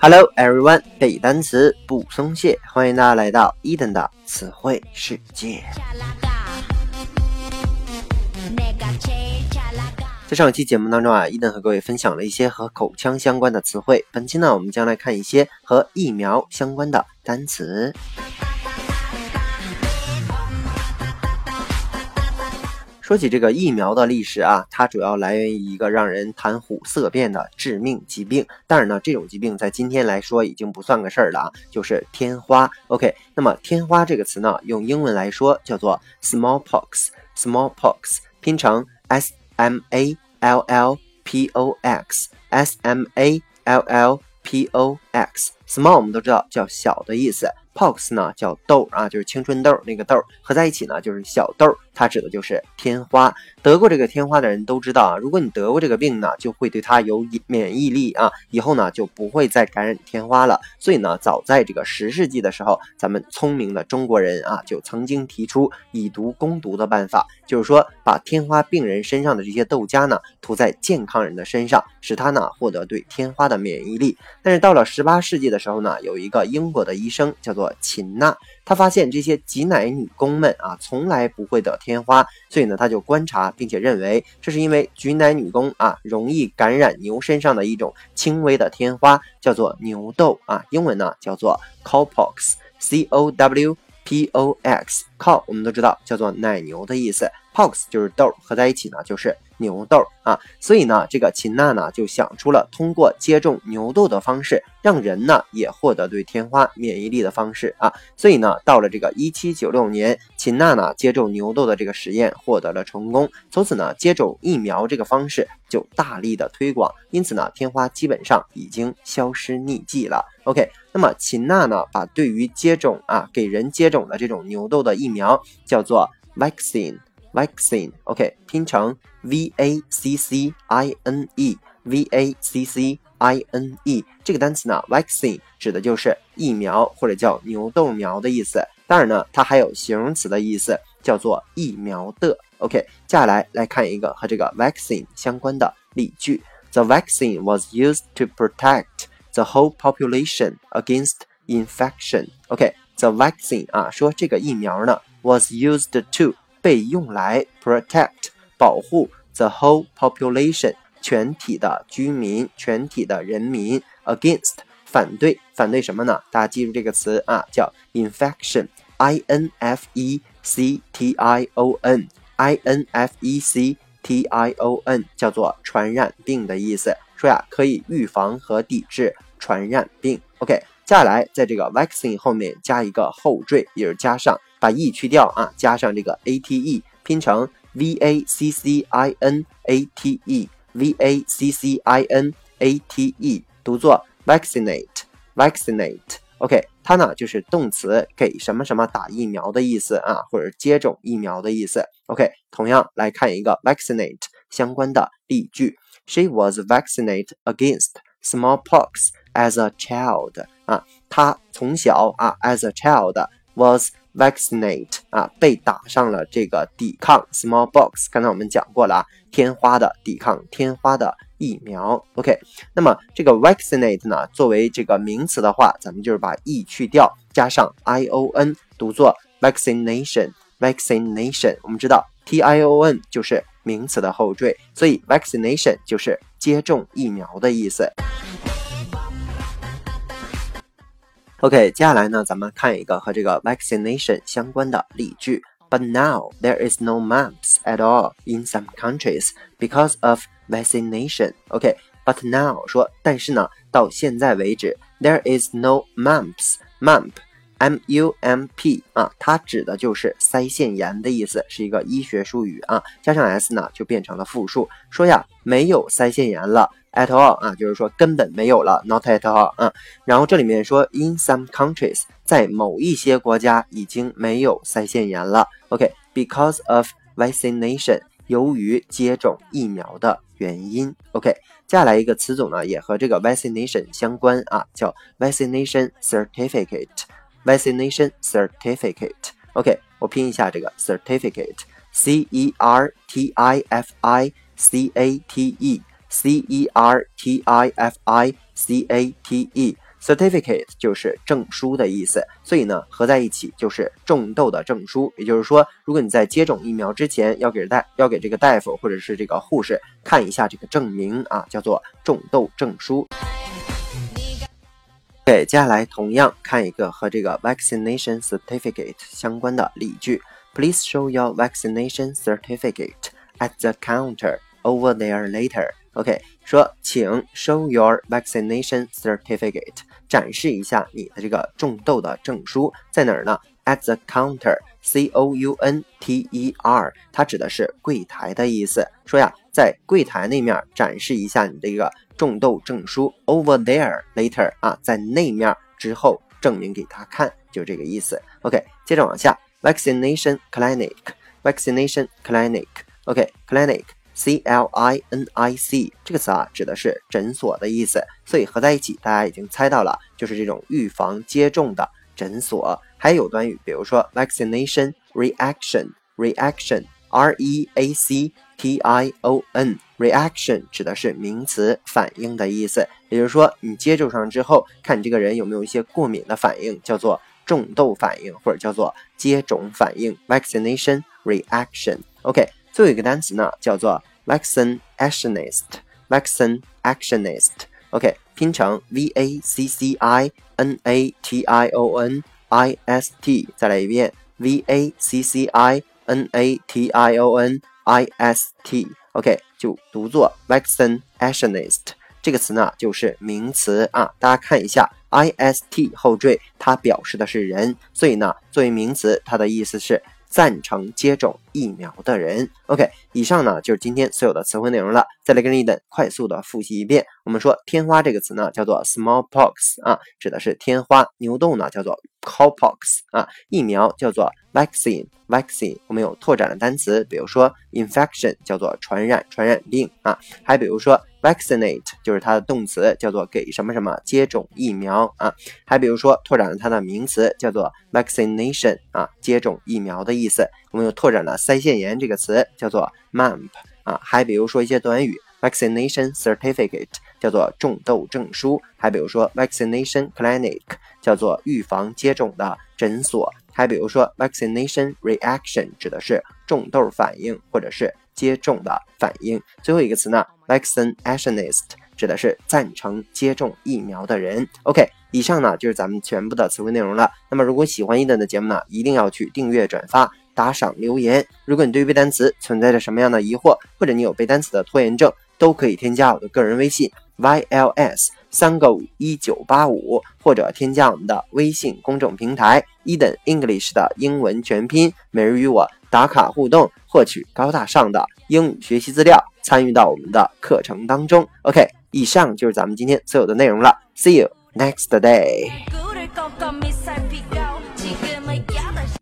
Hello everyone，背单词不松懈，欢迎大家来到伊登的词汇世界。在上期节目当中啊，伊登和各位分享了一些和口腔相关的词汇。本期呢，我们将来看一些和疫苗相关的单词。说起这个疫苗的历史啊，它主要来源于一个让人谈虎色变的致命疾病。当然呢，这种疾病在今天来说已经不算个事儿了啊，就是天花。OK，那么天花这个词呢，用英文来说叫做 smallpox，smallpox 拼成 s m a l l p o x，s m a l l p o x，small 我们都知道叫小的意思，pox 呢叫痘啊，就是青春痘那个痘，合在一起呢就是小痘。它指的就是天花，得过这个天花的人都知道啊。如果你得过这个病呢，就会对它有免疫力啊，以后呢就不会再感染天花了。所以呢，早在这个十世纪的时候，咱们聪明的中国人啊，就曾经提出以毒攻毒的办法，就是说把天花病人身上的这些豆荚呢，涂在健康人的身上，使他呢获得对天花的免疫力。但是到了十八世纪的时候呢，有一个英国的医生叫做秦娜，他发现这些挤奶女工们啊，从来不会得天。花，所以呢，他就观察，并且认为这是因为挤奶女工啊容易感染牛身上的一种轻微的天花，叫做牛痘啊，英文呢叫做 cowpox，c o w p o x，cow 我们都知道叫做奶牛的意思，pox 就是痘，合在一起呢就是。牛痘啊，所以呢，这个秦娜呢就想出了通过接种牛痘的方式，让人呢也获得对天花免疫力的方式啊。所以呢，到了这个一七九六年，秦娜呢接种牛痘的这个实验获得了成功，从此呢，接种疫苗这个方式就大力的推广，因此呢，天花基本上已经消失匿迹了。OK，那么秦娜呢把对于接种啊给人接种的这种牛痘的疫苗叫做 vaccine。vaccine，OK，拼成 v a c c i n e，v a c c i n e 这个单词呢，vaccine 指的就是疫苗或者叫牛痘苗的意思。当然呢，它还有形容词的意思，叫做疫苗的。OK，接下来来看一个和这个 vaccine 相关的例句：The vaccine was used to protect the whole population against infection. OK，the vaccine 啊，说这个疫苗呢，was used to 被用来 protect 保护 the whole population 全体的居民、全体的人民 against 反对反对什么呢？大家记住这个词啊，叫 infection，i n f e c t i o n，i n f e c t i o n 叫做传染病的意思。说呀，可以预防和抵制传染病。OK，接下来在这个 vaccine 后面加一个后缀，也是加上。把 e 去掉啊，加上这个 a t e，拼成 v a c c i n a t e，v a c c i n a t e，读作 vaccinate，vaccinate。OK，它呢就是动词，给什么什么打疫苗的意思啊，或者接种疫苗的意思。OK，同样来看一个 vaccinate 相关的例句：She was vaccinated against smallpox as a child。啊，他从小啊，as a child was Vaccinate 啊，被打上了这个抵抗 smallpox。刚才我们讲过了啊，天花的抵抗天花的疫苗。OK，那么这个 vaccinate 呢，作为这个名词的话，咱们就是把 e 去掉，加上 i o n，读作 vaccination。vaccination，我们知道 t i o n 就是名词的后缀，所以 vaccination 就是接种疫苗的意思。OK，接下来呢，咱们看一个和这个 vaccination 相关的例句。But now there is no mumps at all in some countries because of vaccination. OK，but now 说，但是呢，到现在为止，there is no mumps. Mump M U M P 啊，它指的就是腮腺炎的意思，是一个医学术语啊。加上 s 呢，就变成了复数，说呀，没有腮腺炎了，at all 啊，就是说根本没有了，not at all 啊。然后这里面说 in some countries，在某一些国家已经没有腮腺炎了。OK，because of vaccination，由于接种疫苗的原因。OK，接下来一个词组呢，也和这个 vaccination 相关啊，叫 vaccination certificate。Vaccination certificate，OK，我拼一下这个 certificate，C E R T I F I C A T E，C E R T I F I C A T E certificate 就是证书的意思，所以呢合在一起就是种痘的证书。也就是说，如果你在接种疫苗之前要给大要给这个大夫或者是这个护士看一下这个证明啊，叫做种痘证书。OK，接下来同样看一个和这个 vaccination certificate 相关的例句。Please show your vaccination certificate at the counter over there later. OK，说请 show your vaccination certificate，展示一下你的这个种痘的证书在哪儿呢？At the counter，C O U N T E R，它指的是柜台的意思。说呀， 在柜台那面展示一下你这个。种痘证书 over there later 啊，在那面之后证明给他看，就这个意思。OK，接着往下，vaccination clinic，vaccination clinic，OK，clinic，C L I N I C 这个词啊，指的是诊所的意思，所以合在一起，大家已经猜到了，就是这种预防接种的诊所。还有短语，比如说 vaccination reaction。Reaction R e a c t i o n，reaction。指的是名词，反应的意思。也就是说，你接种上之后，看你这个人有没有一些过敏的反应，叫做种痘反应，或者叫做接种反应。Vaccination reaction。OK，最后一个单词呢，叫做 vaccinationist。Vaccinationist。OK，拼成 V A C C I N A T I O N I S T。再来一遍，V A C C I N A T I O N I S T。OK，就读作 vaccinationist 这个词呢，就是名词啊。大家看一下，ist 后缀，它表示的是人，所以呢，作为名词，它的意思是赞成接种疫苗的人。OK，以上呢就是今天所有的词汇内容了。再来跟着一等快速的复习一遍。我们说天花这个词呢，叫做 smallpox 啊，指的是天花；牛痘呢，叫做 cowpox 啊；疫苗叫做 vaccine。vaccine，我们有拓展的单词，比如说 infection 叫做传染、传染病啊，还比如说 vaccinate 就是它的动词，叫做给什么什么接种疫苗啊，还比如说拓展了它的名词，叫做 vaccination 啊，接种疫苗的意思。我们又拓展了腮腺炎这个词，叫做 mump 啊，还比如说一些短语，vaccination certificate 叫做种痘证书，还比如说 vaccination clinic 叫做预防接种的诊所。还比如说，vaccination reaction 指的是种痘反应或者是接种的反应。最后一个词呢，vaccinationist 指的是赞成接种疫苗的人。OK，以上呢就是咱们全部的词汇内容了。那么如果喜欢伊登的节目呢，一定要去订阅、转发、打赏、留言。如果你对背单词存在着什么样的疑惑，或者你有背单词的拖延症，都可以添加我的个人微信。Yls 三个五一九八五，或者添加我们的微信公众平台 Eden English 的英文全拼，每日与我打卡互动，获取高大上的英语学习资料，参与到我们的课程当中。OK，以上就是咱们今天所有的内容了。See you next day.